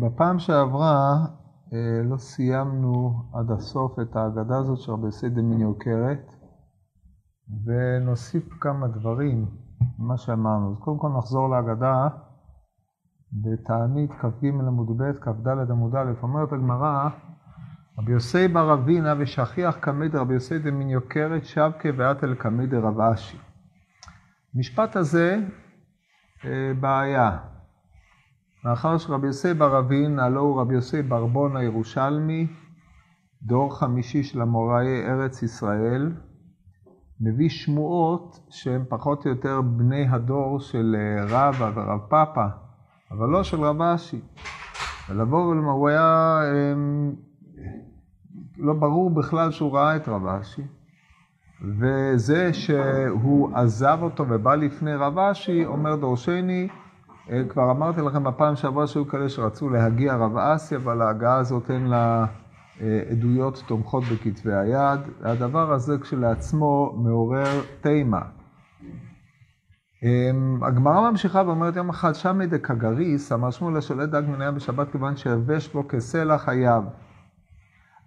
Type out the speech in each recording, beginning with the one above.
בפעם שעברה אה, לא סיימנו עד הסוף את ההגדה הזאת של רבי יוסי דמין יוקרת, ונוסיף כמה דברים ממה שאמרנו. אז קודם כל נחזור להגדה בתענית כ"ג עמוד ב', כ"ד עמוד א', אומרת הגמרא, רבי יוסי בר אבינה ושכיח קמד רבי יוסי דמין יוקרת שבקה ואת אל קמד רב אשי. המשפט הזה אה, בעיה. מאחר שרבי יוסי בר אבין, הלא הוא רבי יוסי ברבון הירושלמי, דור חמישי של אמוראי ארץ ישראל, מביא שמועות שהם פחות או יותר בני הדור של אה, רבא ורב פאפא, אבל לא של רב אשי. ולבוא ולומר, הוא היה, הם, לא ברור בכלל שהוא ראה את רב אשי. וזה שהוא עזב אותו ובא לפני רב אשי, אומר דורשני, כבר אמרתי לכם בפעם שעברה שהיו כאלה שרצו להגיע רב אסי, אבל ההגעה הזאת אין לה אה, עדויות תומכות בכתבי היד. הדבר הזה כשלעצמו מעורר תימה. אמ, הגמרא ממשיכה ואומרת יום אחד שמי דקגריס, אמר שמואל לשולט דג מניה בשבת כיוון שיבש בו כסלע חייו.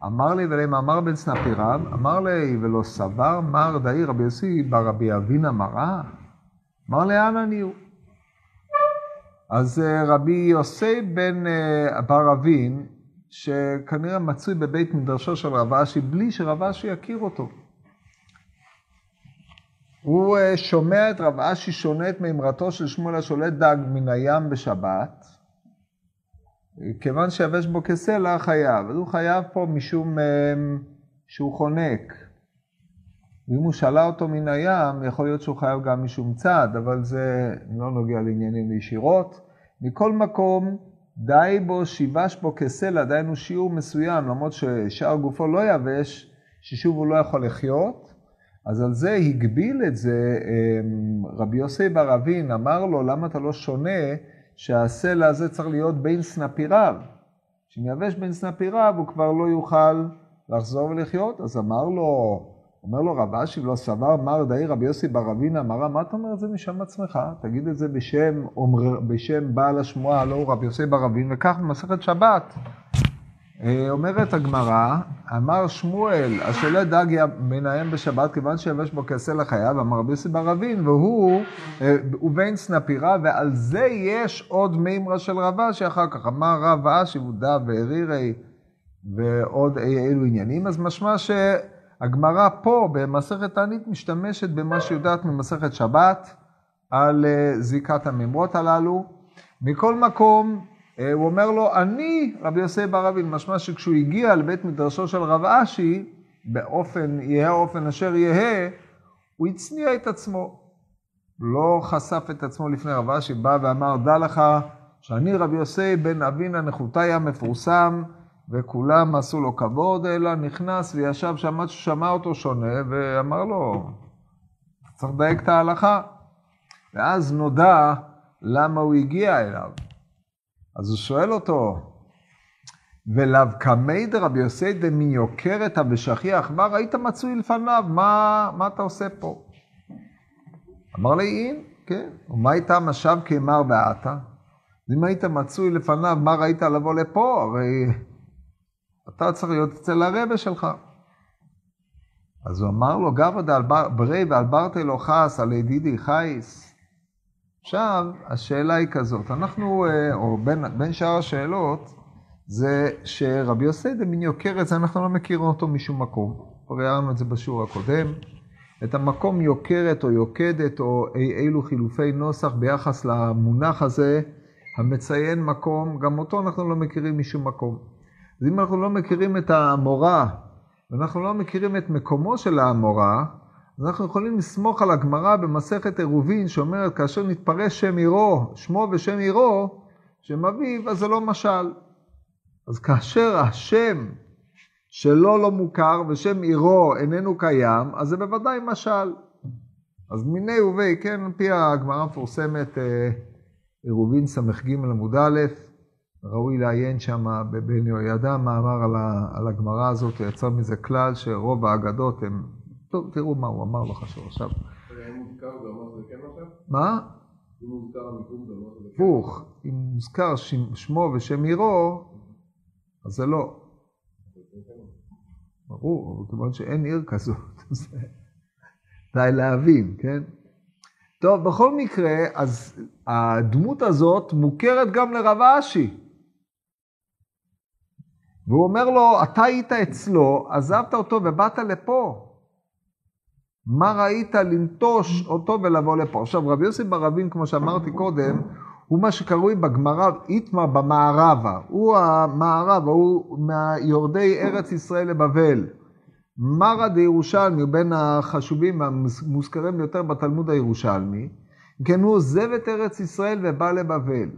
אמר לי ולמה אמר בן סנפיריו, אמר לי ולא סבר מר דאי רבי יוסי בר רבי אבינה מראה? אמר לאן אני הוא? אז אה, רבי יוסי בן אה, בר אבין, שכנראה מצוי בבית מדרשו של רב אשי, בלי שרב אשי יכיר אותו. הוא אה, שומע את רב אשי שונאת מאמרתו של שמואל השולט דג מן הים בשבת, כיוון שיבש בו כסלע חייב. אז הוא חייב פה משום שהוא חונק. ואם הוא שאלה אותו מן הים, יכול להיות שהוא חייב גם משום צד, אבל זה לא נוגע לעניינים ישירות. מכל מקום, די בו שיבש בו כסלע, דהיינו שיעור מסוים, למרות ששאר גופו לא יבש, ששוב הוא לא יכול לחיות. אז על זה הגביל את זה אמ, רבי יוסי בר אבין, אמר לו, למה אתה לא שונה שהסלע הזה צריך להיות בין סנפיריו? כשאם יבש בין סנפיריו הוא כבר לא יוכל לחזור ולחיות, אז אמר לו, אומר לו רב אשי לא סבר מר דאי רבי יוסי בר אבינה אמרה, מה אתה אומר את זה משם עצמך? תגיד את זה בשם, אומר, בשם בעל השמועה, לא רבי יוסי בר אבין, וכך במסכת שבת. אה, אומרת הגמרא, אמר שמואל, השולט דג מנהם בשבת כיוון שיבש בו כסה לחייו, אמר רבי יוסי בר אבין, והוא, אה, ובין סנפירה, ועל זה יש עוד מימרה של רבה, שאחר כך אמר רב אשי, ודה וארירי, ועוד אילו עניינים, אז משמע ש... הגמרא פה במסכת תענית משתמשת במה שיודעת ממסכת שבת על אה, זיקת המימרות הללו. מכל מקום, אה, הוא אומר לו, אני רבי יוסי בר אבין, משמע שכשהוא הגיע לבית מדרשו של רב אשי, באופן, יהא אופן אשר יהא, הוא הצניע את עצמו. לא חשף את עצמו לפני רב אשי, בא ואמר, דע לך שאני רבי יוסי בן אבינה נחותאי המפורסם, וכולם עשו לו כבוד, אלא נכנס וישב שם עד ששמע אותו שונה, ואמר לו, צריך לדייק את ההלכה. ואז נודע למה הוא הגיע אליו. אז הוא שואל אותו, ולאו קמי דרבי יוסי דמיוקרת ושכיח, מה ראית מצוי לפניו, מה, מה אתה עושה פה? אמר לי, אין, כן, ומה הייתה משב כמר ועתה? אם היית מצוי לפניו, מה ראית לבוא לפה? הרי אתה צריך להיות אצל הרבה שלך. אז הוא אמר לו, גבא ברי ועל ברתי לא חס על ידידי חייס. עכשיו, השאלה היא כזאת, אנחנו, אה, או בין, בין שאר השאלות, זה שרבי יוסי דמין יוקרת, זה אנחנו לא מכירים אותו משום מקום. כבר הערנו את זה בשיעור הקודם. את המקום יוקרת או יוקדת או אי אילו חילופי נוסח ביחס למונח הזה, המציין מקום, גם אותו אנחנו לא מכירים משום מקום. אז אם אנחנו לא מכירים את האמורה, ואנחנו לא מכירים את מקומו של האמורה, אז אנחנו יכולים לסמוך על הגמרא במסכת עירובין שאומרת כאשר נתפרש שם עירו, שמו ושם עירו, שם אביו, אז זה לא משל. אז כאשר השם שלו לא מוכר ושם עירו איננו קיים, אז זה בוודאי משל. אז מיני ובי, כן, על פי הגמרא המפורסמת אה, עירובין ס"ג עמוד א', ראוי לעיין שם בבן יהוידע מאמר על, על הגמרא הזאת, יצא מזה כלל שרוב האגדות הם... טוב, תראו מה הוא אמר, לא חשוב עכשיו. כן מה? הפוך, אם מוזכר שמו ושם עירו, אז זה לא. ברור, אבל כיוון שאין עיר כזאת, די להבין, כן? טוב, בכל מקרה, אז הדמות הזאת מוכרת גם לרב אשי. והוא אומר לו, אתה היית אצלו, עזבת אותו ובאת לפה. מה ראית לנטוש אותו ולבוא לפה? עכשיו, רבי יוסי ברבין, כמו שאמרתי קודם, הוא מה שקרוי בגמרא איתמר במערבה. הוא המערבה, הוא מיורדי ארץ ישראל לבבל. מרא דירושלמי הוא בין החשובים והמוזכרים יותר בתלמוד הירושלמי. כן, הוא עוזב את ארץ ישראל ובא לבבל.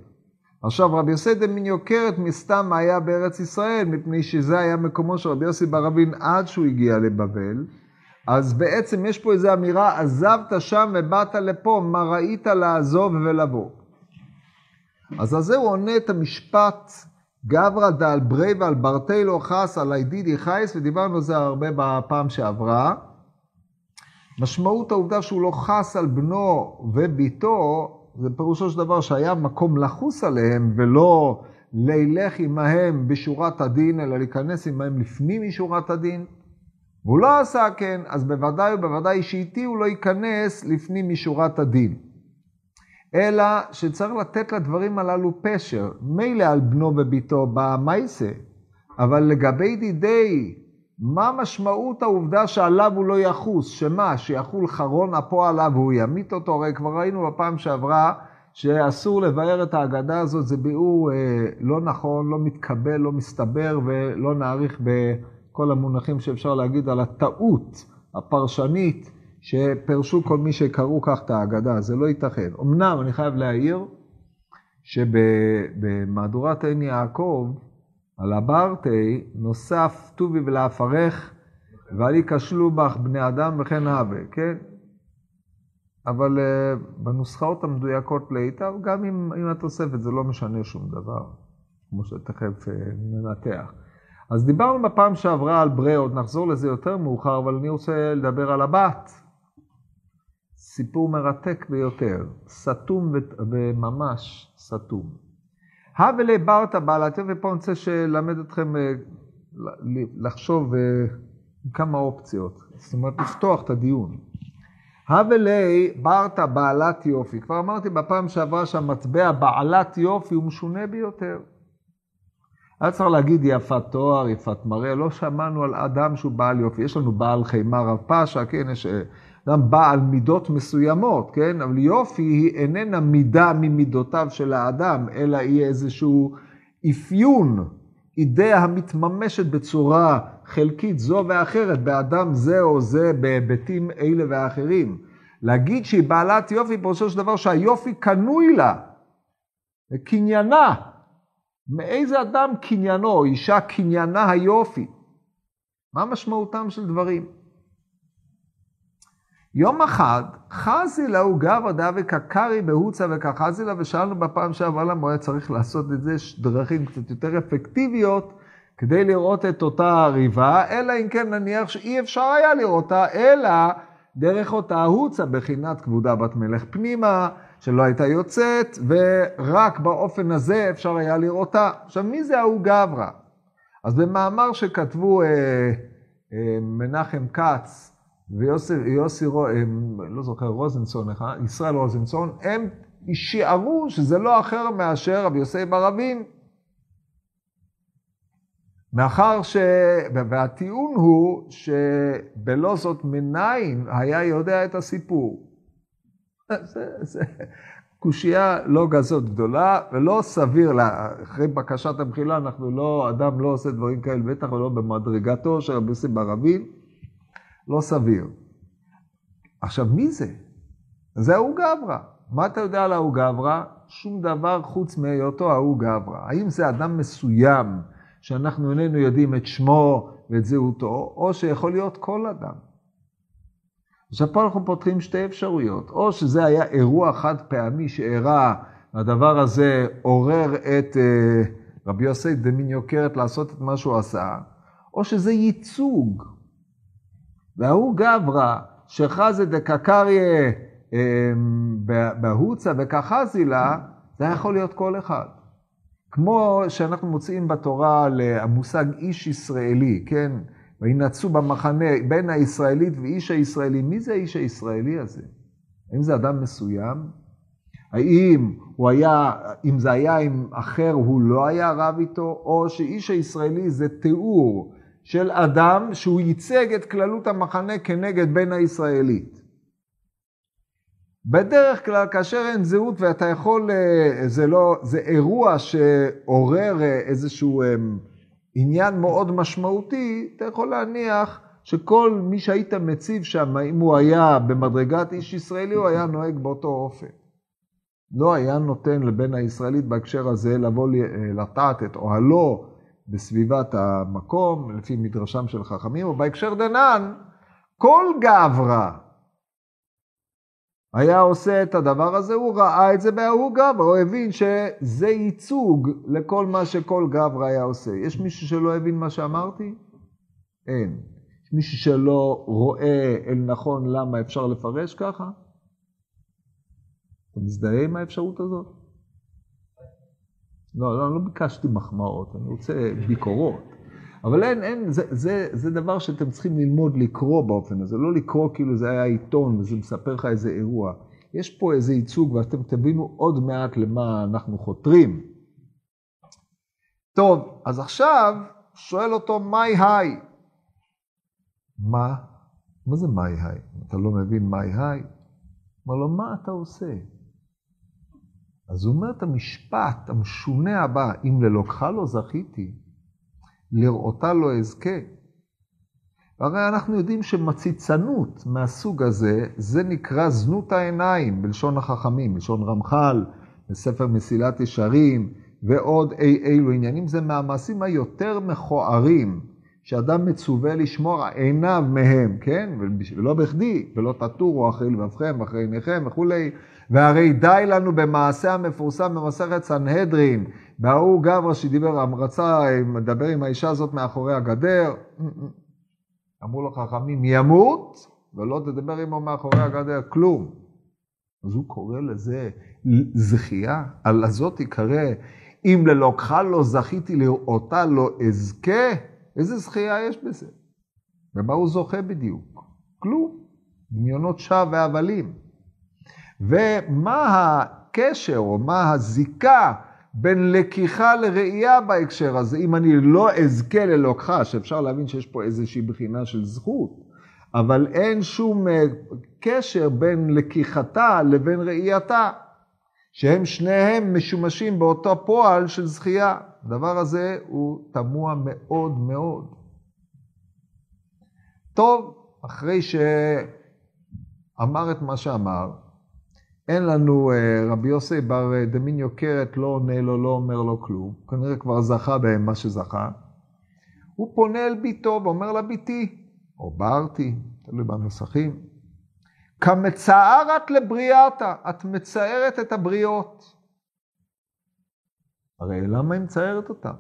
עכשיו, רבי יוסי דמין יוקרת מסתם היה בארץ ישראל, מפני שזה היה מקומו של רבי יוסי ברבין עד שהוא הגיע לבבל. אז בעצם יש פה איזו אמירה, עזבת שם ובאת לפה, מה ראית לעזוב ולבוא. אז על זה הוא עונה את המשפט גברא דל ברי ועל ברטלו חס על הידידי חייס, ודיברנו על זה הרבה בפעם שעברה. משמעות העובדה שהוא לא חס על בנו וביתו, זה פירושו של דבר שהיה מקום לחוס עליהם ולא לילך עמהם בשורת הדין, אלא להיכנס עמהם לפנים משורת הדין. והוא לא עשה כן, אז בוודאי ובוודאי שאיתי הוא לא ייכנס לפנים משורת הדין. אלא שצריך לתת לדברים הללו פשר. מילא על בנו וביתו במייסה, אבל לגבי דידי, מה משמעות העובדה שעליו הוא לא יחוס? שמה, שיחול חרון אפו עליו והוא ימית אותו? הרי כבר ראינו בפעם שעברה שאסור לבאר את ההגדה הזאת, זה ביאור אה, לא נכון, לא מתקבל, לא מסתבר ולא נאריך בכל המונחים שאפשר להגיד על הטעות הפרשנית שפרשו כל מי שקראו כך את ההגדה, זה לא ייתכן. אמנם אני חייב להעיר שבמהדורת עין יעקב, על הברטי, נוסף טובי ולאפרך ואל ייכשלו בך בני אדם וכן הווה, כן? אבל uh, בנוסחאות המדויקות לאיתר, גם עם, עם התוספת זה לא משנה שום דבר, כמו שתכף uh, ננתח. אז דיברנו בפעם שעברה על ברי, עוד נחזור לזה יותר מאוחר, אבל אני רוצה לדבר על הבת. סיפור מרתק ביותר, סתום וממש סתום. הבלה ברטה בעלתו, ופה אני רוצה ללמד אתכם אה, לחשוב אה, כמה אופציות, זאת אומרת לפתוח את הדיון. הבלי ברטה בעלת יופי, כבר אמרתי בפעם שעברה שהמטבע בעלת יופי הוא משונה ביותר. היה צריך להגיד יפת תואר, יפת מראה, לא שמענו על אדם שהוא בעל יופי. יש לנו בעל חימה רב פאשה, כן, יש אה, אדם בעל מידות מסוימות, כן? אבל יופי היא איננה מידה ממידותיו של האדם, אלא היא איזשהו אפיון, אידאה המתממשת בצורה חלקית זו ואחרת, באדם זה או זה, בהיבטים אלה ואחרים. להגיד שהיא בעלת יופי, פירושו של דבר שהיופי קנוי לה, קניינה. מאיזה אדם קניינו, אישה קניינה היופי? מה משמעותם של דברים? יום אחד חזי לה גב עדה וקקרי בהוצה וכחזי לה, ושאלנו בפעם שעברה למה היה צריך לעשות את זה, יש דרכים קצת יותר אפקטיביות כדי לראות את אותה ריבה, אלא אם כן נניח שאי אפשר היה לראותה, אלא דרך אותה הוצה בחינת כבודה בת מלך פנימה, שלא הייתה יוצאת, ורק באופן הזה אפשר היה לראותה. עכשיו, מי זה ההוא גברא? אז במאמר שכתבו אה, אה, מנחם כץ, ויוסי, יוסי, לא זוכר, רוזנצון, ישראל רוזנצון, הם שיערו שזה לא אחר מאשר רבי יוסי ברבין. מאחר ש... והטיעון הוא שבלא זאת מניין היה יודע את הסיפור. זה, זה קושייה לא כזאת גדולה ולא סביר, לה, אחרי בקשת המחילה אנחנו לא, אדם לא עושה דברים כאלה, בטח ולא במדרגתו של רבי יוסי ברבין. לא סביר. עכשיו, מי זה? זה ההוא גברא. מה אתה יודע על ההוא גברא? שום דבר חוץ מהיותו ההוא גברא. האם זה אדם מסוים שאנחנו איננו יודעים את שמו ואת זהותו, או שיכול להיות כל אדם. עכשיו פה אנחנו פותחים שתי אפשרויות, או שזה היה אירוע חד פעמי שאירע, והדבר הזה עורר את אה, רבי יוסי דמין יוקרת לעשות את מה שהוא עשה, או שזה ייצוג וההוא גברא, שחזה דקקריה אמ, בהוצה וכחזי לה, זה יכול להיות כל אחד. כמו שאנחנו מוצאים בתורה למושג איש ישראלי, כן? וינצו במחנה בין הישראלית ואיש הישראלי. מי זה האיש הישראלי הזה? האם זה אדם מסוים? האם הוא היה, אם זה היה עם אחר, הוא לא היה רב איתו, או שאיש הישראלי זה תיאור של אדם שהוא ייצג את כללות המחנה כנגד בן הישראלית. בדרך כלל, כאשר אין זהות ואתה יכול, אה, זה לא, זה אירוע שעורר אה, איזשהו אה, עניין מאוד משמעותי, אתה יכול להניח שכל מי שהיית מציב שם, אם הוא היה במדרגת איש ישראלי, הוא היה נוהג באותו אופן. לא היה נותן לבן הישראלית בהקשר הזה לבוא לטעת את אוהלו בסביבת המקום, לפי מדרשם של חכמים, ובהקשר דנן, כל גברא היה עושה את הדבר הזה, הוא ראה את זה בהוא גברא, הוא הבין שזה ייצוג לכל מה שכל גברא היה עושה. יש מישהו שלא הבין מה שאמרתי? אין. יש מישהו שלא רואה אל נכון למה אפשר לפרש ככה? אתה מזדהה עם האפשרות הזאת? לא, לא, לא ביקשתי מחמאות, אני רוצה ביקורות. אבל אין, אין, זה, זה, זה דבר שאתם צריכים ללמוד לקרוא באופן הזה, לא לקרוא כאילו זה היה עיתון וזה מספר לך איזה אירוע. יש פה איזה ייצוג ואתם תבינו עוד מעט למה אנחנו חותרים. טוב, אז עכשיו שואל אותו, מהי היי? מה? מה זה מהי היי? אתה לא מבין מהי היי? אומר לו, מה אתה עושה? אז הוא אומר את המשפט המשונה הבא, אם ללוקחה לא זכיתי, לראותה לא אזכה. והרי אנחנו יודעים שמציצנות מהסוג הזה, זה נקרא זנות העיניים, בלשון החכמים, בלשון רמח"ל, בספר מסילת ישרים, ועוד אי אילו עניינים, זה מהמעשים היותר מכוערים, שאדם מצווה לשמור עיניו מהם, כן? ולא בכדי, ולא תטורו אחרי לבבכם, אחרי עיניכם וכולי. והרי די לנו במעשה המפורסם במסכת סנהדרין, בהוא גברא שדיבר, רצה לדבר עם האישה הזאת מאחורי הגדר, אמרו לו חכמים, ימות ולא תדבר עמו מאחורי הגדר, כלום. אז הוא קורא לזה זכייה, על הזאת יקרא, אם ללוקחה לא זכיתי לראותה לא אזכה, איזה זכייה יש בזה? ומה הוא זוכה בדיוק? כלום. דמיונות שווא והבלים. ומה הקשר או מה הזיקה בין לקיחה לראייה בהקשר הזה, אם אני לא אזכה ללוקחה, שאפשר להבין שיש פה איזושהי בחינה של זכות, אבל אין שום אה, קשר בין לקיחתה לבין ראייתה, שהם שניהם משומשים באותו פועל של זכייה. הדבר הזה הוא תמוה מאוד מאוד. טוב, אחרי שאמר את מה שאמר, אין לנו אה, רבי יוסי בר אה, דמיניו קרת, לא עונה לו, לא אומר לו כלום, כנראה כבר זכה בהם מה שזכה. הוא פונה אל ביתו ואומר לה, ביתי, או ברתי, תלוי בנוסחים, כמצערת לבריאתה, את מצערת את הבריות. הרי למה היא מצערת אותם?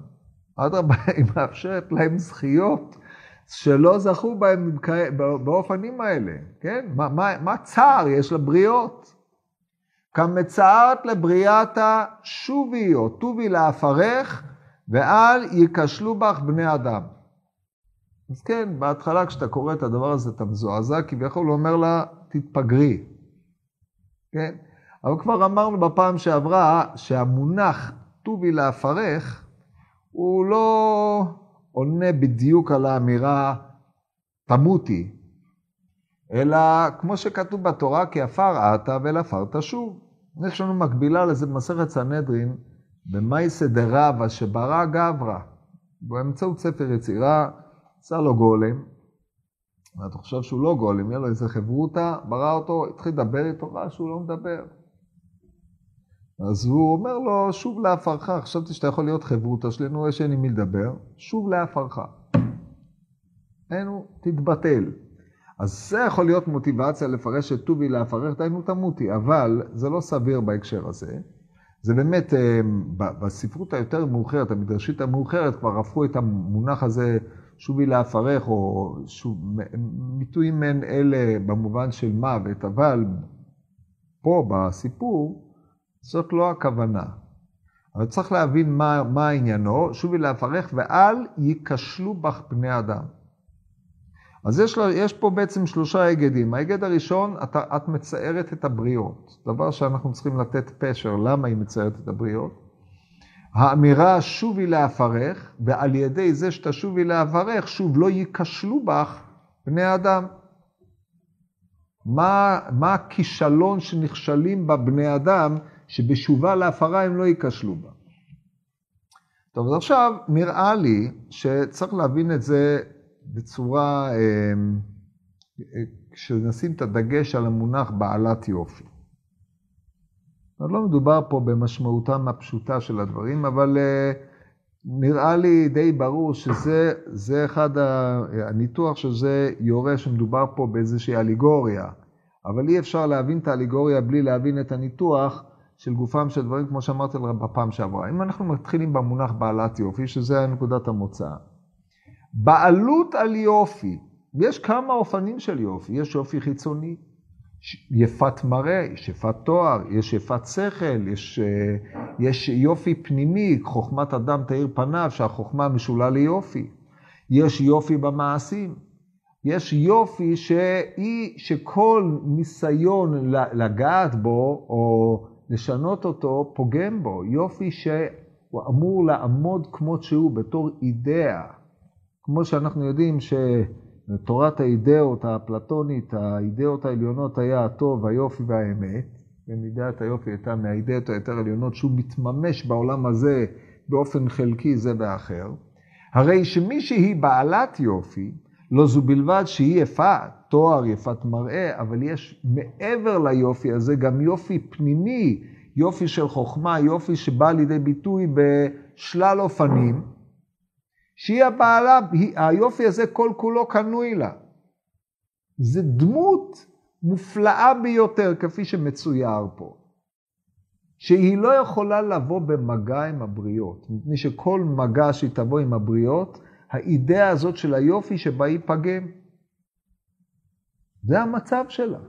אדרבה, היא מאפשרת להם זכיות שלא זכו בהם באופנים האלה, כן? מה, מה, מה צער יש לבריות? כמצערת לבריאתה שובי או טובי לאפרך, ואל ייכשלו בך בני אדם. אז כן, בהתחלה כשאתה קורא את הדבר הזה אתה מזועזע, כביכול הוא אומר לה, תתפגרי. כן? אבל כבר אמרנו בפעם שעברה שהמונח טובי לאפרך, הוא לא עונה בדיוק על האמירה תמותי, אלא כמו שכתוב בתורה, כי עפר עתה ולעפר תשוב. יש לנו מקבילה לזה במסכת סנהדרין, במאיסא דרבא שברא גברא. באמצעות ספר יצירה, עשה לו גולם. ואתה חושב שהוא לא גולם, יהיה לו איזה חברותא, ברא אותו, התחיל לדבר איתו, ראה שהוא לא מדבר. אז הוא אומר לו, שוב לעפרך, חשבתי שאתה יכול להיות חברותא שלי, נו, יש אין עם מי לדבר, שוב לעפרך. אין, תתבטל. אז זה יכול להיות מוטיבציה לפרש את טובי להפרך, דהיינו תמותי, אבל זה לא סביר בהקשר הזה. זה באמת, אה, בספרות היותר מאוחרת, המדרשית המאוחרת, כבר הפכו את המונח הזה שובי להפרך, או שוב, ביטויים מעין אלה במובן של מוות, אבל פה בסיפור, זאת לא הכוונה. אבל צריך להבין מה, מה עניינו, שובי להפרך ואל ייכשלו בך בני אדם. אז יש, לה, יש פה בעצם שלושה היגדים. ההיגד הראשון, את, את מציירת את הבריות. דבר שאנחנו צריכים לתת פשר, למה היא מציירת את הבריות. האמירה שובי להפרך, ועל ידי זה שתשובי להפרך, שוב לא ייכשלו בך בני אדם. מה, מה הכישלון שנכשלים בה בני אדם, שבשובה להפרה הם לא ייכשלו בה? טוב, אז עכשיו נראה לי שצריך להבין את זה בצורה, אמ, כשנשים את הדגש על המונח בעלת יופי. לא מדובר פה במשמעותם הפשוטה של הדברים, אבל אה, נראה לי די ברור שזה אחד, הניתוח של זה יורה שמדובר פה באיזושהי אליגוריה, אבל אי אפשר להבין את האליגוריה בלי להבין את הניתוח של גופם של דברים, כמו שאמרתי לך בפעם שעברה. אם אנחנו מתחילים במונח בעלת יופי, שזה נקודת המוצא, בעלות על יופי, יש כמה אופנים של יופי, יש יופי חיצוני, יפת מראה, יש יפת תואר, יש יפת שכל, יש, אה, יש יופי פנימי, חוכמת אדם תאיר פניו, שהחוכמה משולה ליופי. יש יופי במעשים. יש יופי שהיא, שכל ניסיון לגעת בו או לשנות אותו פוגם בו. יופי שהוא אמור לעמוד כמות שהוא בתור אידאה. כמו שאנחנו יודעים ש... תורת האידאות האפלטונית, האידאות העליונות היה הטוב, היופי והאמת, ומידת היופי הייתה מהאידאות היותר עליונות שהוא מתממש בעולם הזה באופן חלקי זה ואחר. הרי שמי שהיא בעלת יופי, לא זו בלבד שהיא יפה, תואר, יפת מראה, אבל יש מעבר ליופי הזה גם יופי פנימי, יופי של חוכמה, יופי שבא לידי ביטוי בשלל אופנים. שהיא הבעלה, היופי הזה כל כולו קנוי לה. זה דמות מופלאה ביותר, כפי שמצויר פה. שהיא לא יכולה לבוא במגע עם הבריות, מפני שכל מגע שהיא תבוא עם הבריות, האידאה הזאת של היופי שבה היא פגם. זה המצב שלה.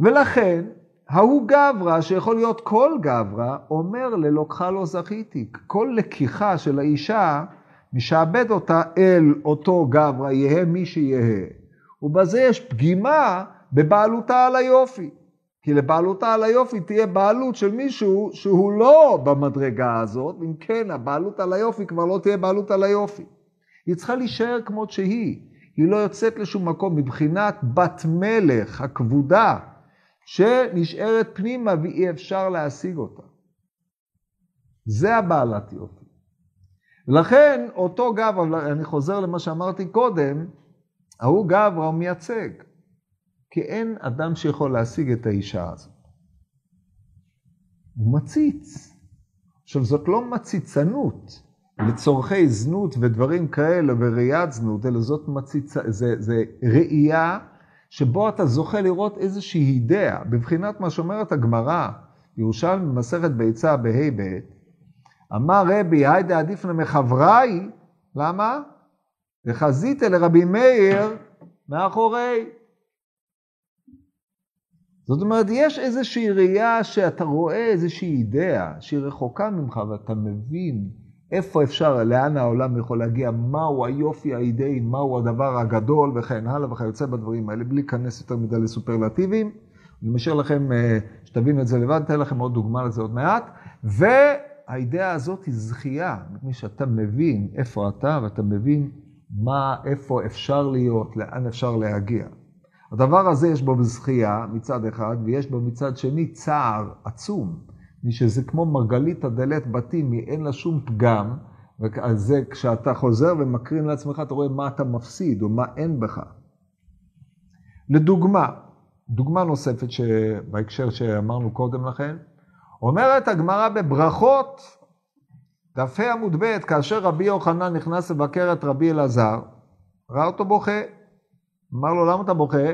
ולכן, ההוא גברא, שיכול להיות כל גברא, אומר ללוקחה לא זכיתי. כל לקיחה של האישה, משעבד אותה אל אותו גברא, יהא מי שיהא. ובזה יש פגימה בבעלותה על היופי. כי לבעלותה על היופי תהיה בעלות של מישהו שהוא לא במדרגה הזאת, אם כן, הבעלות על היופי כבר לא תהיה בעלות על היופי. היא צריכה להישאר כמות שהיא. היא לא יוצאת לשום מקום מבחינת בת מלך הכבודה. שנשארת פנימה ואי אפשר להשיג אותה. זה הבעלת יופי. לכן אותו גברא, אני חוזר למה שאמרתי קודם, ההוא גברא הוא מייצג. כי אין אדם שיכול להשיג את האישה הזאת. הוא מציץ. עכשיו, זאת לא מציצנות לצורכי זנות ודברים כאלה וראיית זנות, אלא זאת מציצה, זה, זה ראייה שבו אתה זוכה לראות איזושהי אידאה, בבחינת מה שאומרת הגמרא, ירושלמי במסכת ביצה בה' ב', אמר רבי, היידה עדיפנה מחבריי, למה? וחזית לרבי מאיר מאחורי. זאת אומרת, יש איזושהי ראייה שאתה רואה איזושהי אידאה שהיא רחוקה ממך ואתה מבין איפה אפשר, לאן העולם יכול להגיע, מהו היופי האידאי, מהו הדבר הגדול וכן הלאה וכיוצא בדברים האלה, בלי להיכנס יותר מדי לסופרלטיבים. אני משאיר לכם, אה, שתבינו את זה לבד, אתן לכם עוד דוגמה לזה עוד מעט. והאידאה הזאת היא זכייה, מפני שאתה מבין איפה אתה ואתה מבין מה, איפה אפשר להיות, לאן אפשר להגיע. הדבר הזה יש בו זכייה מצד אחד, ויש בו מצד שני צער עצום. שזה כמו מרגלית הדלת בתים, אין לה שום פגם, ועל זה כשאתה חוזר ומקרין לעצמך, אתה רואה מה אתה מפסיד או מה אין בך. לדוגמה, דוגמה נוספת בהקשר שאמרנו קודם לכן, אומרת הגמרא בברכות, דף ה' עמוד ב', כאשר רבי יוחנן נכנס לבקר את רבי אלעזר, ראה אותו בוכה. אמר לו, למה אתה בוכה?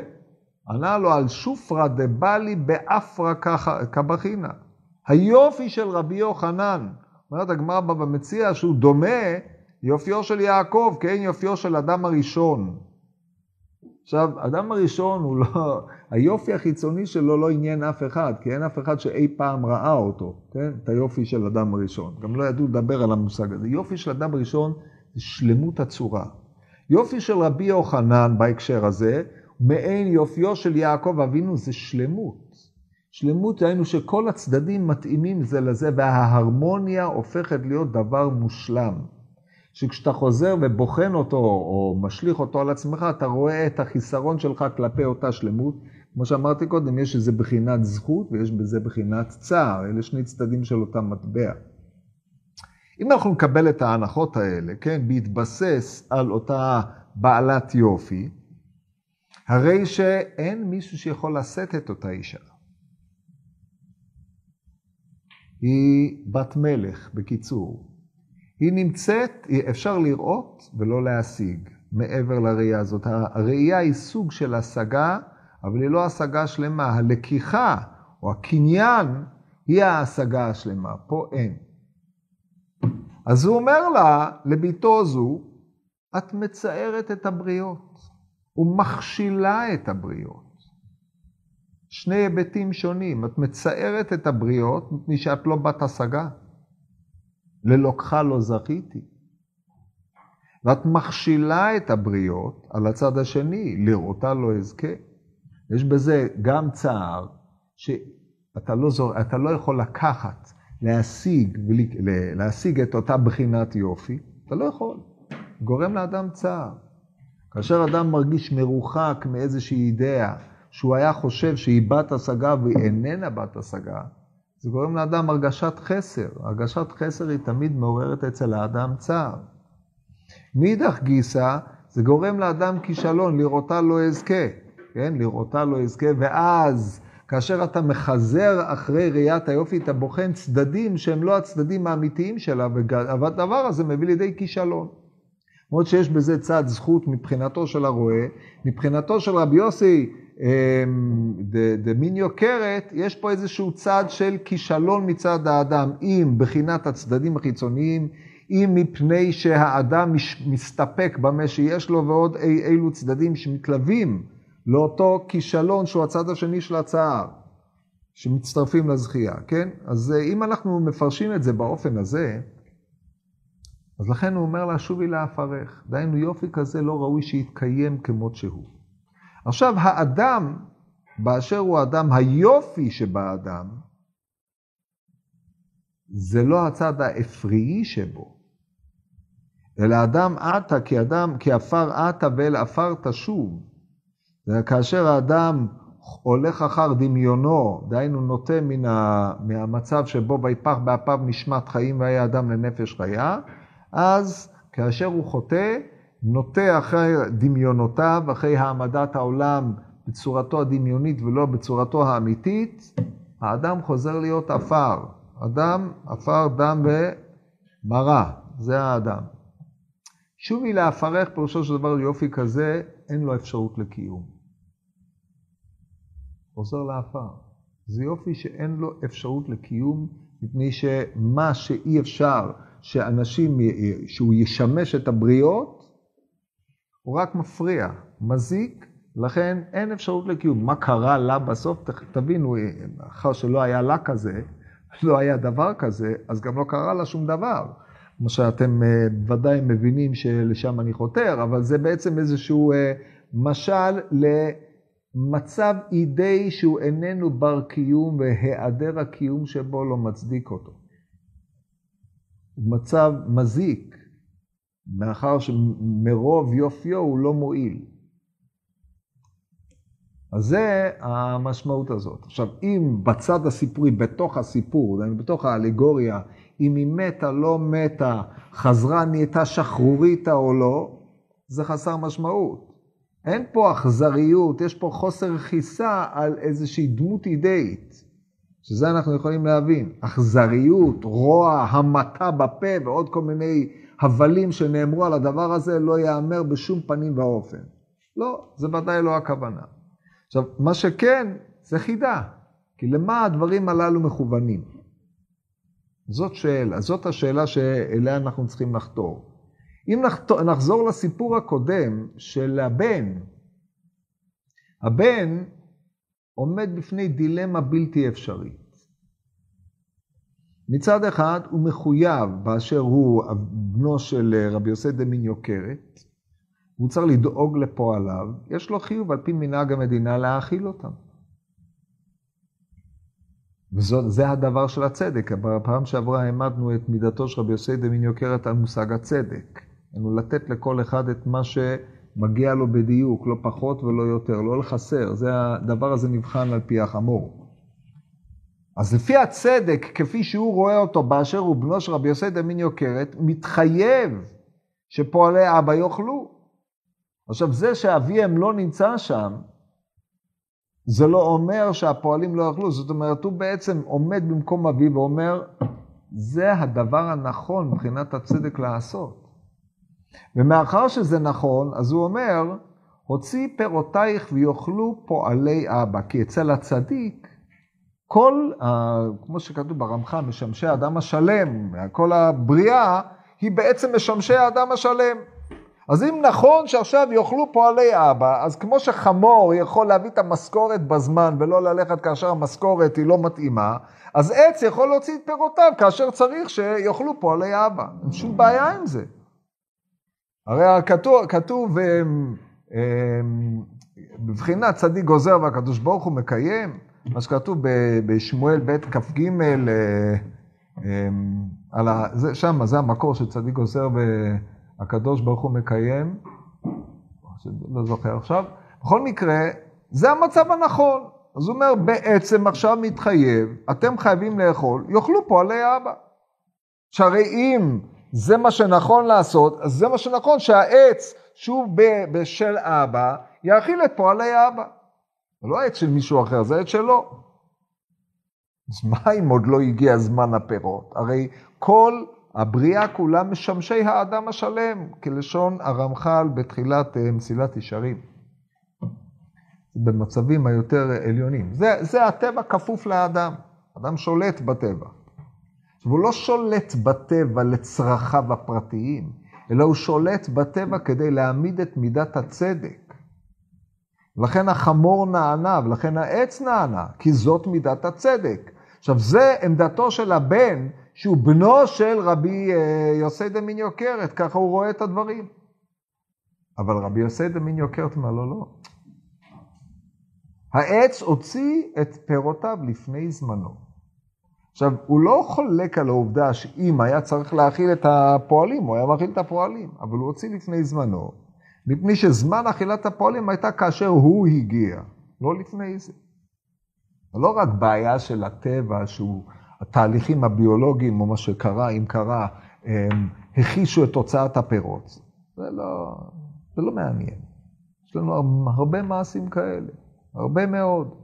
ענה לו, על שופרא דבלי באפרא כבחינה. היופי של רבי יוחנן, אומרת הגמרא בבא מציע שהוא דומה ליופיו של יעקב, כאין יופיו של אדם הראשון. עכשיו, האדם הראשון הוא לא, היופי החיצוני שלו לא עניין אף אחד, כי אין אף אחד שאי פעם ראה אותו, כן? את היופי של אדם הראשון. גם לא ידעו לדבר על המושג הזה. יופי של אדם ראשון זה שלמות הצורה. יופי של רבי יוחנן בהקשר הזה, מעין יופיו של יעקב אבינו זה שלמות. שלמות היינו שכל הצדדים מתאימים זה לזה, וההרמוניה הופכת להיות דבר מושלם. שכשאתה חוזר ובוחן אותו או משליך אותו על עצמך, אתה רואה את החיסרון שלך כלפי אותה שלמות. כמו שאמרתי קודם, יש איזה בחינת זכות ויש בזה בחינת צער, אלה שני צדדים של אותה מטבע. אם אנחנו נקבל את ההנחות האלה, כן, בהתבסס על אותה בעלת יופי, הרי שאין מישהו שיכול לשאת את אותה אישה. היא בת מלך, בקיצור. היא נמצאת, אפשר לראות ולא להשיג מעבר לראייה הזאת. הראייה היא סוג של השגה, אבל היא לא השגה שלמה. הלקיחה או הקניין היא ההשגה השלמה, פה אין. אז הוא אומר לה, לביתו זו, את מצערת את הבריות ומכשילה את הבריות. שני היבטים שונים. את מצערת את הבריות מפני שאת לא בת השגה. ללוקחה לא זכיתי. ואת מכשילה את הבריות על הצד השני, לראותה לא אזכה. יש בזה גם צער, שאתה לא, זור, לא יכול לקחת, להשיג, להשיג את אותה בחינת יופי, אתה לא יכול. גורם לאדם צער. כאשר אדם מרגיש מרוחק מאיזושהי אידאה, שהוא היה חושב שהיא בת השגה והיא איננה בת השגה, זה גורם לאדם הרגשת חסר. הרגשת חסר היא תמיד מעוררת אצל האדם צער. מאידך גיסא, זה גורם לאדם כישלון, לראותה לא אזכה. כן, לראותה לא אזכה, ואז כאשר אתה מחזר אחרי ראיית היופי, אתה בוחן צדדים שהם לא הצדדים האמיתיים שלה, והדבר הזה מביא לידי כישלון. למרות שיש בזה צד זכות מבחינתו של הרועה, מבחינתו של רבי יוסי, דמיניו קרת, יש פה איזשהו צד של כישלון מצד האדם, אם בחינת הצדדים החיצוניים, אם מפני שהאדם מסתפק במה שיש לו, ועוד אי, אילו צדדים שמתלווים לאותו כישלון שהוא הצד השני של הצער, שמצטרפים לזכייה, כן? אז אה, אם אנחנו מפרשים את זה באופן הזה, אז לכן הוא אומר לה, שובי לאפרך. דהיינו, יופי כזה לא ראוי שיתקיים כמות שהוא. עכשיו, האדם, באשר הוא אדם, היופי שבאדם, זה לא הצד האפריי שבו, אלא אדם עתה, כי אדם, כי עפר עתה ואל עפר תשוב. כאשר האדם הולך אחר דמיונו, דהיינו נוטה מן ה, מהמצב שבו ויפח באפיו נשמת חיים והיה אדם לנפש חיה, אז כאשר הוא חוטא, נוטה אחרי דמיונותיו, אחרי העמדת העולם בצורתו הדמיונית ולא בצורתו האמיתית, האדם חוזר להיות עפר. אדם, עפר, דם ומרה, זה האדם. שובי לעפרך, פירושו של דבר יופי כזה, אין לו אפשרות לקיום. חוזר לעפר. זה יופי שאין לו אפשרות לקיום, מפני שמה שאי אפשר שאנשים, שהוא ישמש את הבריות, הוא רק מפריע, מזיק, לכן אין אפשרות לקיום. מה קרה לה בסוף? תבינו, אחר שלא היה לה כזה, לא היה דבר כזה, אז גם לא קרה לה שום דבר. כמו שאתם אה, ודאי מבינים שלשם אני חותר, אבל זה בעצם איזשהו אה, משל למצב אידאי שהוא איננו בר קיום והיעדר הקיום שבו לא מצדיק אותו. הוא מצב מזיק, מאחר שמרוב יופיו הוא לא מועיל. אז זה המשמעות הזאת. עכשיו, אם בצד הסיפורי, בתוך הסיפור, בתוך האלגוריה, אם היא מתה, לא מתה, חזרה, נהייתה שחרוריתה או לא, זה חסר משמעות. אין פה אכזריות, יש פה חוסר חיסה על איזושהי דמות אידאית, שזה אנחנו יכולים להבין. אכזריות, רוע, המתה בפה ועוד כל מיני הבלים שנאמרו על הדבר הזה לא ייאמר בשום פנים ואופן. לא, זה ודאי לא הכוונה. עכשיו, מה שכן, זה חידה, כי למה הדברים הללו מכוונים? זאת שאלה, זאת השאלה שאליה אנחנו צריכים לחתור. אם נחזור לסיפור הקודם של הבן, הבן עומד בפני דילמה בלתי אפשרית. מצד אחד הוא מחויב באשר הוא בנו של רבי יוסי דמין יוקרת, הוא צריך לדאוג לפועליו, יש לו חיוב על פי מנהג המדינה להאכיל אותם. וזה הדבר של הצדק. בפעם שעברה העמדנו את מידתו של רבי יוסי דמין יוקרת על מושג הצדק. לנו לתת לכל אחד את מה שמגיע לו בדיוק, לא פחות ולא יותר, לא לחסר. זה, הדבר הזה נבחן על פי החמור. אז לפי הצדק, כפי שהוא רואה אותו באשר הוא בנו של רבי יוסי דמין יוקרת, מתחייב שפועלי אבא יאכלו. עכשיו, זה שאביהם לא נמצא שם, זה לא אומר שהפועלים לא יאכלו, זאת אומרת, הוא בעצם עומד במקום אביו ואומר, זה הדבר הנכון מבחינת הצדק לעשות. ומאחר שזה נכון, אז הוא אומר, הוציא פירותייך ויאכלו פועלי אבא, כי אצל הצדיק, כל, כמו שכתוב ברמח"ם, משמשי האדם השלם, כל הבריאה, היא בעצם משמשי האדם השלם. אז אם נכון שעכשיו יאכלו פועלי אבא, אז כמו שחמור יכול להביא את המשכורת בזמן ולא ללכת כאשר המשכורת היא לא מתאימה, אז עץ יכול להוציא את פירותיו כאשר צריך שיאכלו פועלי אבא. אין שום בעיה עם זה. הרי כתוב, כתוב אמ, אמ, בבחינת צדיק גוזר והקדוש ברוך הוא מקיים, מה שכתוב בשמואל ב' כ"ג, אה, אמ, שם זה המקור של צדיק גוזר הקדוש ברוך הוא מקיים, לא זוכר עכשיו, בכל מקרה, זה המצב הנכון. אז הוא אומר, בעצם עכשיו מתחייב, אתם חייבים לאכול, יאכלו פועלי אבא. שהרי אם זה מה שנכון לעשות, אז זה מה שנכון שהעץ שהוא בשל אבא, יאכיל את פועלי אבא. זה לא העץ של מישהו אחר, זה העץ שלו. אז מה אם עוד לא הגיע זמן הפירות? הרי כל הבריאה כולה משמשי האדם השלם, כלשון הרמח"ל בתחילת אה, מסילת ישרים. במצבים היותר עליונים. זה, זה הטבע כפוף לאדם. אדם שולט בטבע. עכשיו, הוא לא שולט בטבע לצרכיו הפרטיים, אלא הוא שולט בטבע כדי להעמיד את מידת הצדק. לכן החמור נענה, ולכן העץ נענה, כי זאת מידת הצדק. עכשיו, זה עמדתו של הבן, שהוא בנו של רבי אה, יוסי דמין יוקרת, ככה הוא רואה את הדברים. אבל רבי יוסי דמין יוקרת אומר לו, לא. העץ הוציא את פירותיו לפני זמנו. עכשיו, הוא לא חולק על העובדה שאם היה צריך להאכיל את הפועלים, הוא היה מאכיל את הפועלים, אבל הוא הוציא לפני זמנו, מפני שזמן אכילת הפועלים הייתה כאשר הוא הגיע, לא לפני זה. לא רק בעיה של הטבע שהוא... התהליכים הביולוגיים, או מה שקרה, אם קרה, הכישו את תוצאת הפירות. זה לא, זה לא מעניין. יש לנו הרבה מעשים כאלה, הרבה מאוד.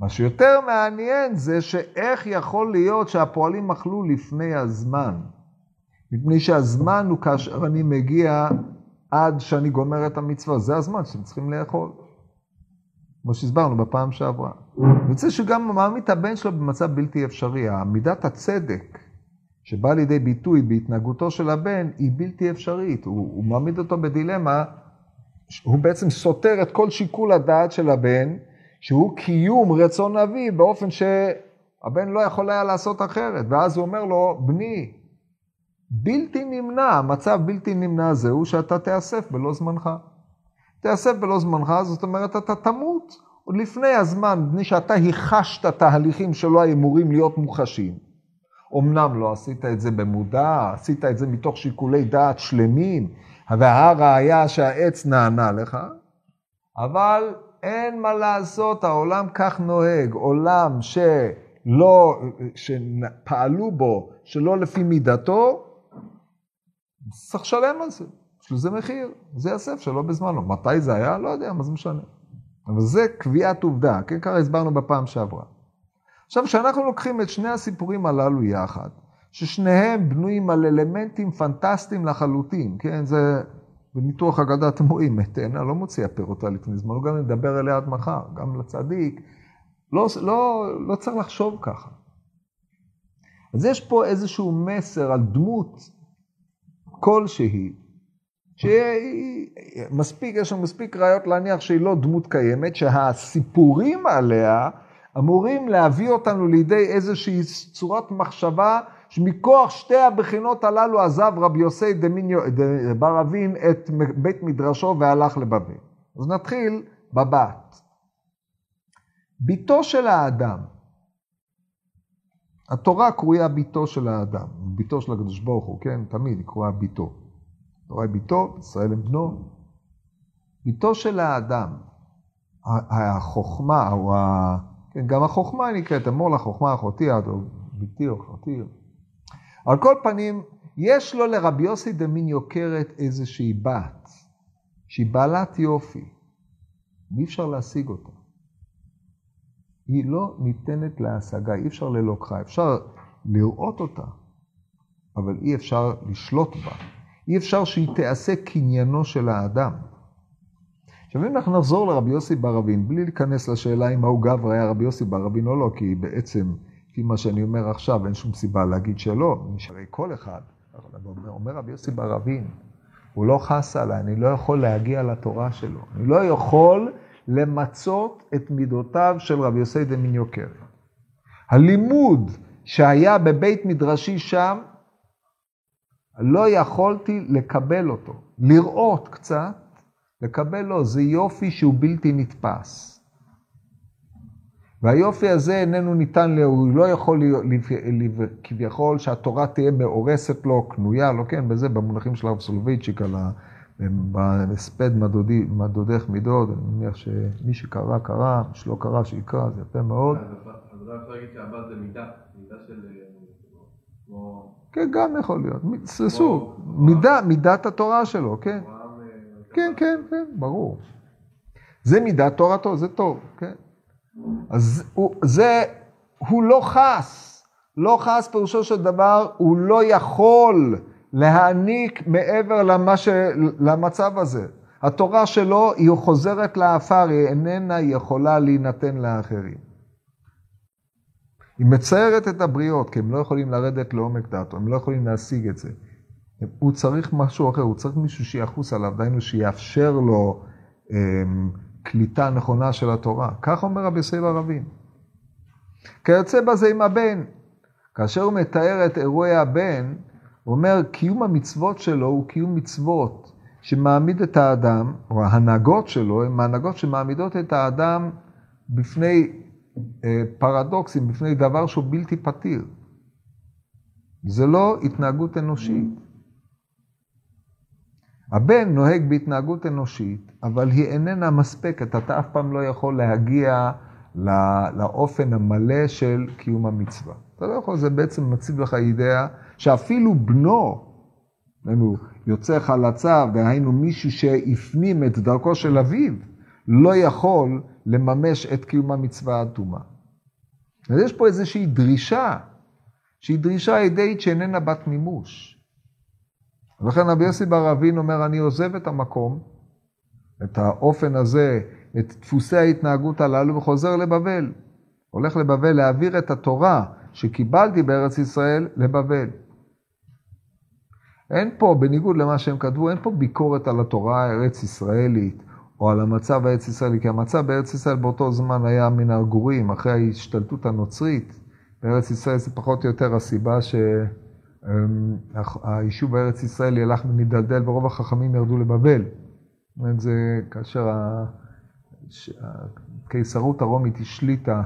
מה שיותר מעניין זה שאיך יכול להיות שהפועלים אכלו לפני הזמן. מפני שהזמן הוא כאשר אני מגיע עד שאני גומר את המצווה, זה הזמן שאתם צריכים לאכול. כמו שהסברנו בפעם שעברה. אני רוצה שגם מעמיד הבן שלו במצב בלתי אפשרי. מידת הצדק שבאה לידי ביטוי בהתנהגותו של הבן היא בלתי אפשרית. הוא, הוא מעמיד אותו בדילמה, הוא בעצם סותר את כל שיקול הדעת של הבן, שהוא קיום רצון אבי באופן שהבן לא יכול היה לעשות אחרת. ואז הוא אומר לו, בני, בלתי נמנע, המצב בלתי נמנע הזה הוא שאתה תיאסף בלא זמנך. תיאסף בלא זמנך, זאת אומרת, אתה תמות עוד לפני הזמן, מפני שאתה הכחשת תהליכים שלא היו אמורים להיות מוחשים. אמנם לא עשית את זה במודע, עשית את זה מתוך שיקולי דעת שלמים, והראיה שהעץ נענה לך, אבל אין מה לעשות, העולם כך נוהג, עולם שלא, שפעלו בו שלא לפי מידתו, צריך לשלם על זה. יש לזה מחיר, זה יאסף שלא בזמנו. מתי זה היה? לא יודע, מה זה משנה. אבל זה קביעת עובדה, כן? ככה הסברנו בפעם שעברה. עכשיו, כשאנחנו לוקחים את שני הסיפורים הללו יחד, ששניהם בנויים על אלמנטים פנטסטיים לחלוטין, כן? זה בניתוח אגדה אתם רואים, תאנה לא מוציאה פירותה לפני זמן, גם נדבר עליה עד מחר, גם לצדיק. לא, לא, לא צריך לחשוב ככה. אז יש פה איזשהו מסר על דמות כלשהי, שמספיק, יש לנו מספיק ראיות להניח שהיא לא דמות קיימת, שהסיפורים עליה אמורים להביא אותנו לידי איזושהי צורת מחשבה שמכוח שתי הבחינות הללו עזב רבי יוסי בר אבין את בית מדרשו והלך לבבל. אז נתחיל בבת. ביתו של האדם, התורה קרויה ביתו של האדם, ביתו של הקדוש ברוך הוא, כן? תמיד היא קרויה ביתו. התורה היא ביתו, ישראל הם בנו. ביתו של האדם, החוכמה, או ה... כן, גם החוכמה נקראת, אמור לחוכמה אחותי, או ביתי או אחותי. על כל פנים, יש לו לרבי יוסי דמין יוקרת איזושהי בת, שהיא בעלת יופי, ואי אפשר להשיג אותה. היא לא ניתנת להשגה, אי אפשר ללוקחה, אפשר לראות אותה, אבל אי אפשר לשלוט בה. אי אפשר שהיא תיעשה קניינו של האדם. עכשיו אם אנחנו נחזור לרבי יוסי בר אבין, בלי להיכנס לשאלה אם ההוא גבר היה רבי יוסי בר אבין או לא, כי בעצם, לפי מה שאני אומר עכשיו, אין שום סיבה להגיד שלא, הרי כל אחד, אומר, אומר רבי יוסי בר אבין, הוא לא חס עליי, אני לא יכול להגיע לתורה שלו, אני לא יכול למצות את מידותיו של רבי יוסי דמין יוקר. הלימוד שהיה בבית מדרשי שם, לא יכולתי לקבל אותו. לראות קצת, לקבל לו, זה יופי שהוא בלתי נתפס. והיופי הזה איננו ניתן, הוא לא יכול כביכול שהתורה תהיה מאורסת לו, קנויה לו, כן, בזה במונחים של הרב סולובייצ'יק על בהספד מדודך מידוד, אני מניח שמי שקרא, קרא, מי שלא קרא, שיקרא, זה יפה מאוד. אז אתה יכול להגיד שהבת זה מידה, מידה של... כן, גם יכול להיות. ססו, מידה, מידת התורה שלו, כן. אה, כן, כן, כן, ברור. זה מידת תורתו, זה טוב, כן. אז הוא, זה, הוא לא חס. לא חס פירושו של דבר, הוא לא יכול להעניק מעבר לש... למצב הזה. התורה שלו היא חוזרת לעפר, היא איננה יכולה להינתן לאחרים. היא מציירת את הבריות, כי הם לא יכולים לרדת לעומק דעתו, הם לא יכולים להשיג את זה. הוא צריך משהו אחר, הוא צריך מישהו שיחוס עליו, דהיינו שיאפשר לו אממ, קליטה נכונה של התורה. כך אומר רבי סייב הרבים. כיוצא בזה עם הבן. כאשר הוא מתאר את אירועי הבן, הוא אומר, קיום המצוות שלו הוא קיום מצוות שמעמיד את האדם, או ההנהגות שלו, הן ההנהגות שמעמידות את האדם בפני אה, פרדוקסים, בפני דבר שהוא בלתי פתיר. זה לא התנהגות אנושית. הבן נוהג בהתנהגות אנושית, אבל היא איננה מספקת. אתה אף פעם לא יכול להגיע לאופן המלא של קיום המצווה. אתה לא יכול, זה בעצם מציב לך אידאה שאפילו בנו, היינו, יוצא חלצה, והיינו מישהו שהפנים את דרכו של אביו, לא יכול לממש את קיום המצווה האטומה. אז יש פה איזושהי דרישה, שהיא דרישה אידאית שאיננה בת מימוש. ולכן רבי יוסי בר אבין אומר, אני עוזב את המקום, את האופן הזה, את דפוסי ההתנהגות הללו, וחוזר לבבל. הולך לבבל להעביר את התורה שקיבלתי בארץ ישראל לבבל. אין פה, בניגוד למה שהם כתבו, אין פה ביקורת על התורה הארץ ישראלית, או על המצב הארץ ישראלי, כי המצב בארץ ישראל באותו זמן היה מן הגורים, אחרי ההשתלטות הנוצרית. בארץ ישראל זה פחות או יותר הסיבה שהיישוב בארץ ישראל ילך ונידלדל ורוב החכמים ירדו לבבל. זאת אומרת, זה כאשר הקיסרות הרומית השליטה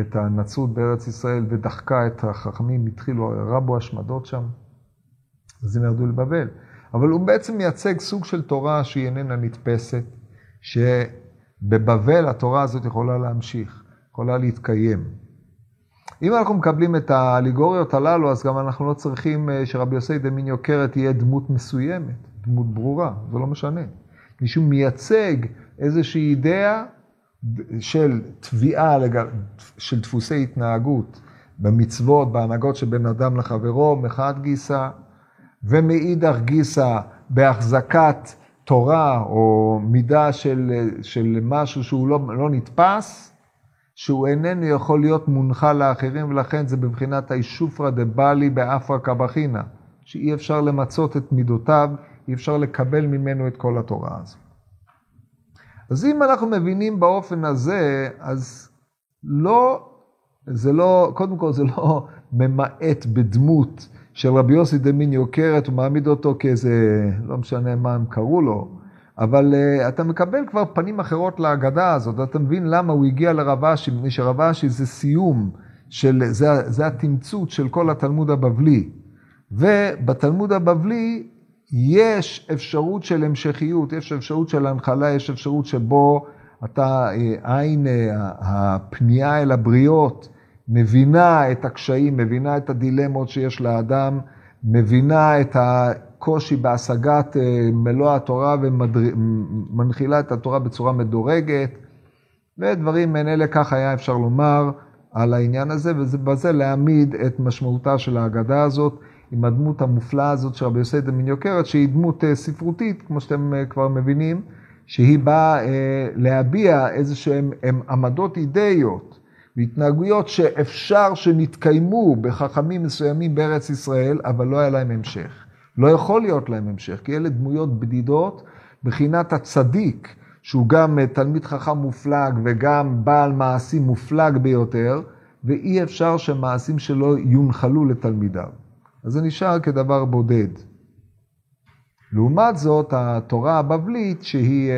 את הנצרות בארץ ישראל ודחקה את החכמים, התחילו, רבו השמדות שם. אז הם ירדו לבבל. אבל הוא בעצם מייצג סוג של תורה שהיא איננה נתפסת, שבבבל התורה הזאת יכולה להמשיך, יכולה להתקיים. אם אנחנו מקבלים את האליגוריות הללו, אז גם אנחנו לא צריכים אה, שרבי יוסי דמין יוקרת תהיה דמות מסוימת, דמות ברורה, זה לא משנה. מישהו מייצג איזושהי אידאה של תביעה, של דפוסי התנהגות במצוות, בהנהגות של בין אדם לחברו, מחד גיסא, ומאידך גיסא בהחזקת תורה או מידה של, של משהו שהוא לא, לא נתפס, שהוא איננו יכול להיות מונחה לאחרים, ולכן זה בבחינת הישופרא דבלי באפרא קבחינה, שאי אפשר למצות את מידותיו, אי אפשר לקבל ממנו את כל התורה הזו. אז אם אנחנו מבינים באופן הזה, אז לא, זה לא, קודם כל זה לא ממעט בדמות של רבי יוסי דמין יוקרת, הוא מעמיד אותו כאיזה, לא משנה מה הם קראו לו, אבל uh, אתה מקבל כבר פנים אחרות להגדה הזאת, אתה מבין למה הוא הגיע לרב אשי, מפני שרב אשי זה סיום, של, זה, זה התמצות של כל התלמוד הבבלי. ובתלמוד הבבלי יש אפשרות של המשכיות, יש אפשרות של הנחלה, יש אפשרות שבו אתה, אה, עין אה, הפנייה אל הבריות, מבינה את הקשיים, מבינה את הדילמות שיש לאדם, מבינה את הקושי בהשגת אה, מלוא התורה ומנחילה את התורה בצורה מדורגת, ודברים מעין אלה כך היה אפשר לומר על העניין הזה, ובזה להעמיד את משמעותה של ההגדה הזאת עם הדמות המופלאה הזאת של רבי יוסי דמין יוקרת, שהיא דמות אה, ספרותית, כמו שאתם אה, כבר מבינים, שהיא באה להביע איזה שהן עמדות אידאיות. והתנהגויות שאפשר שנתקיימו בחכמים מסוימים בארץ ישראל, אבל לא היה להם המשך. לא יכול להיות להם המשך, כי אלה דמויות בדידות, בחינת הצדיק, שהוא גם תלמיד חכם מופלג וגם בעל מעשים מופלג ביותר, ואי אפשר שמעשים שלו יונחלו לתלמידיו. אז זה נשאר כדבר בודד. לעומת זאת, התורה הבבלית, שהיא...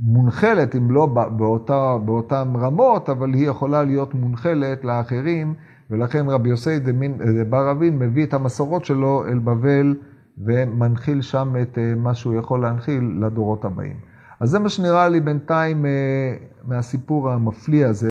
מונחלת, אם לא באותה, באותן רמות, אבל היא יכולה להיות מונחלת לאחרים, ולכן רבי יוסי בר אבין מביא את המסורות שלו אל בבל ומנחיל שם את אה, מה שהוא יכול להנחיל לדורות הבאים. אז זה מה שנראה לי בינתיים אה, מהסיפור המפליא הזה.